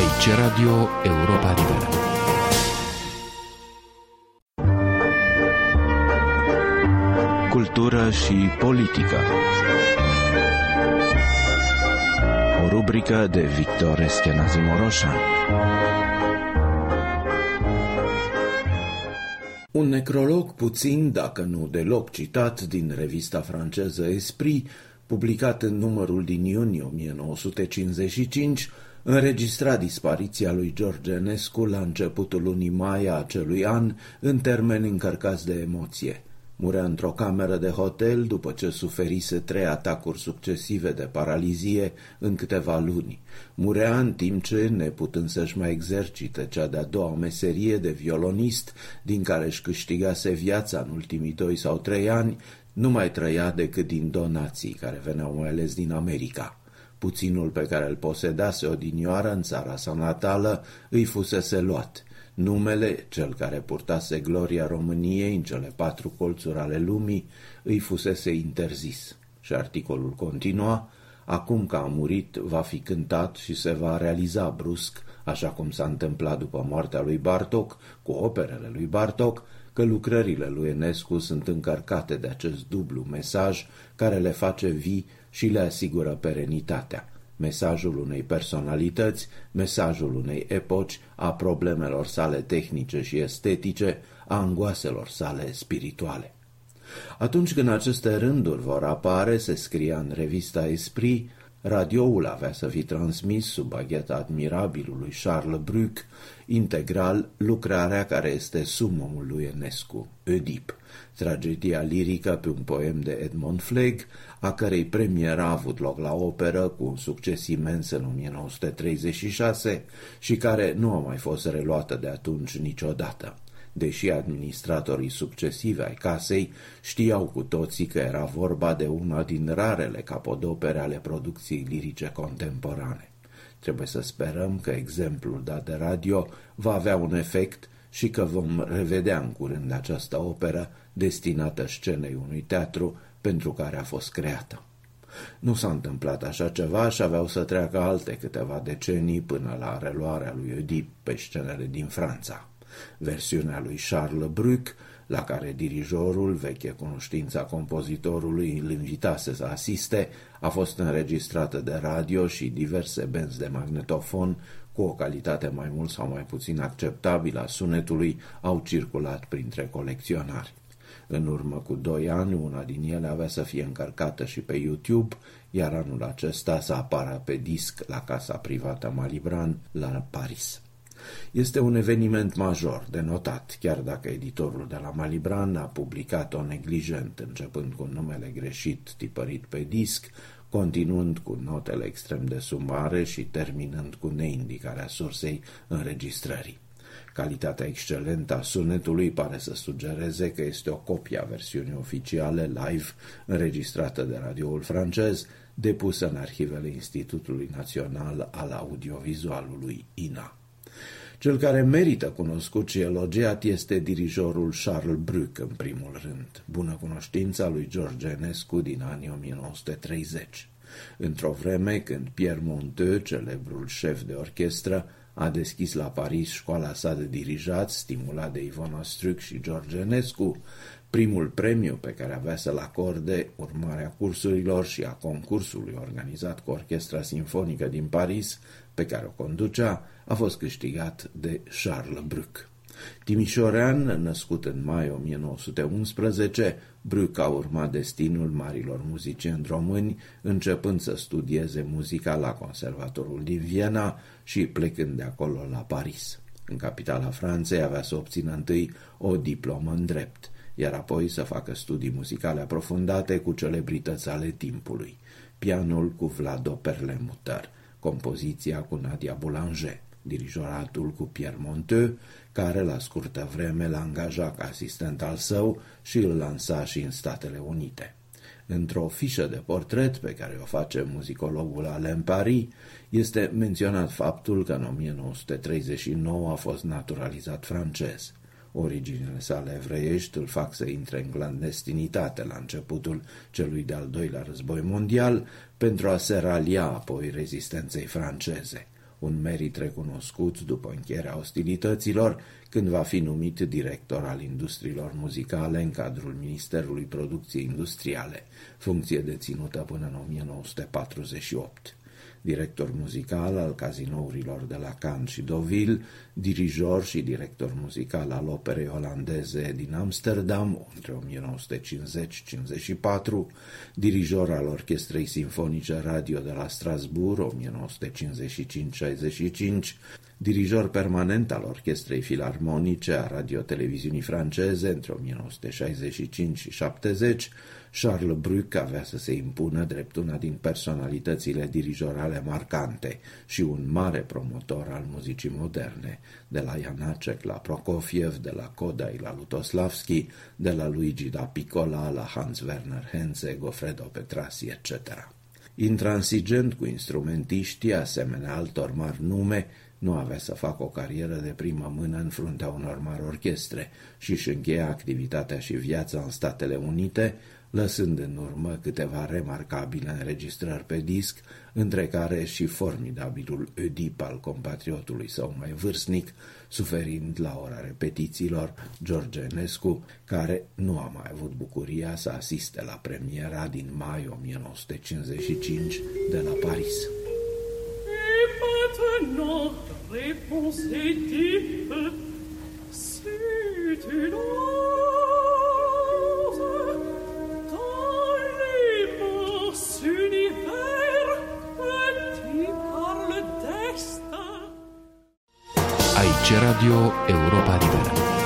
Aici Radio Europa Liberă. Cultură și politică. O rubrică de Victor Eschenazi Moroșan. Un necrolog puțin, dacă nu deloc citat, din revista franceză Esprit, publicat în numărul din iunie 1955, înregistra dispariția lui George Enescu la începutul lunii mai a acelui an în termeni încărcați de emoție. Murea într-o cameră de hotel după ce suferise trei atacuri succesive de paralizie în câteva luni. Murea în timp ce, neputând să-și mai exercite cea de-a doua meserie de violonist, din care își câștigase viața în ultimii doi sau trei ani, nu mai trăia decât din donații care veneau mai ales din America. Puținul pe care îl posedase odinioară în țara sa natală îi fusese luat. Numele, cel care purtase gloria României în cele patru colțuri ale lumii, îi fusese interzis. Și articolul continua, acum că a murit, va fi cântat și se va realiza brusc, așa cum s-a întâmplat după moartea lui Bartok, cu operele lui Bartok, că lucrările lui Enescu sunt încărcate de acest dublu mesaj care le face vii și le asigură perenitatea. Mesajul unei personalități, mesajul unei epoci, a problemelor sale tehnice și estetice, a angoaselor sale spirituale. Atunci când aceste rânduri vor apare, se scria în revista Esprit, radioul avea să fi transmis sub bagheta admirabilului Charles Bruc integral lucrarea care este sumumul lui Enescu, Oedip, tragedia lirică pe un poem de Edmond Flegg, a cărei premieră a avut loc la operă cu un succes imens în 1936 și care nu a mai fost reluată de atunci niciodată. Deși administratorii succesivi ai casei știau cu toții că era vorba de una din rarele capodopere ale producției lirice contemporane. Trebuie să sperăm că exemplul dat de radio va avea un efect și că vom revedea în curând această operă destinată scenei unui teatru pentru care a fost creată. Nu s-a întâmplat așa ceva și aveau să treacă alte câteva decenii până la reluarea lui Oedip pe scenele din Franța. Versiunea lui Charles Bruc, la care dirijorul, veche cunoștința compozitorului, îl invitase să asiste, a fost înregistrată de radio și diverse benzi de magnetofon cu o calitate mai mult sau mai puțin acceptabilă a sunetului au circulat printre colecționari. În urmă cu doi ani, una din ele avea să fie încărcată și pe YouTube, iar anul acesta să apară pe disc la casa privată Malibran la Paris. Este un eveniment major de notat, chiar dacă editorul de la Malibran a publicat-o neglijent, începând cu numele greșit tipărit pe disc, continuând cu notele extrem de sumare și terminând cu neindicarea sursei înregistrării. Calitatea excelentă a sunetului pare să sugereze că este o copie a versiunii oficiale live înregistrată de radioul francez, depusă în arhivele Institutului Național al Audiovizualului INA. Cel care merită cunoscut și elogiat este dirijorul Charles Bruc, în primul rând, bună cunoștința lui George Enescu din anii 1930. Într-o vreme când Pierre Monteux, celebrul șef de orchestră, a deschis la Paris școala sa de dirijat, stimulat de Ivona Struc și George Enescu, primul premiu pe care avea să-l acorde urmarea cursurilor și a concursului organizat cu Orchestra Sinfonică din Paris, pe care o conducea, a fost câștigat de Charles Bruc. Timișorean, născut în mai 1911, Bruc a urmat destinul marilor muzicieni români, începând să studieze muzica la Conservatorul din Viena și plecând de acolo la Paris. În capitala Franței avea să obțină întâi o diplomă în drept, iar apoi să facă studii muzicale aprofundate cu celebrități ale timpului, pianul cu Vlado Perlemuter, compoziția cu Nadia Boulanger, dirijoratul cu Pierre Monteux, care la scurtă vreme l-a angajat ca asistent al său și îl lansa și în Statele Unite. Într-o fișă de portret pe care o face muzicologul Alain Paris, este menționat faptul că în 1939 a fost naturalizat francez. Originele sale evreiești îl fac să intre în clandestinitate la începutul celui de-al doilea război mondial pentru a se ralia apoi rezistenței franceze. Un merit recunoscut după încheierea ostilităților, când va fi numit director al industriilor muzicale în cadrul Ministerului Producției Industriale, funcție deținută până în 1948 director muzical al cazinourilor de la Cannes și Deauville, dirijor și director muzical al operei olandeze din Amsterdam între 1950-54, dirijor al Orchestrei Sinfonice Radio de la Strasbourg 1955-65, dirijor permanent al Orchestrei Filarmonice a Radio-Televiziunii franceze între 1965 și 70, Charles Bruc avea să se impună drept una din personalitățile dirijorale marcante și un mare promotor al muzicii moderne, de la Janacek la Prokofiev, de la Kodai la Lutoslavski, de la Luigi da Piccola la Hans Werner Henze, Goffredo Petrasi, etc. Intransigent cu instrumentiștii, asemenea altor mari nume, nu avea să facă o carieră de primă mână în fruntea unor mari orchestre și își încheia activitatea și viața în Statele Unite, lăsând în urmă câteva remarcabile înregistrări pe disc, între care și formidabilul Oedip al compatriotului său mai vârstnic, suferind la ora repetițiilor George Enescu, care nu a mai avut bucuria să asiste la premiera din mai 1955 de la Paris. réponse est type, c'est une Radio Europa Libera.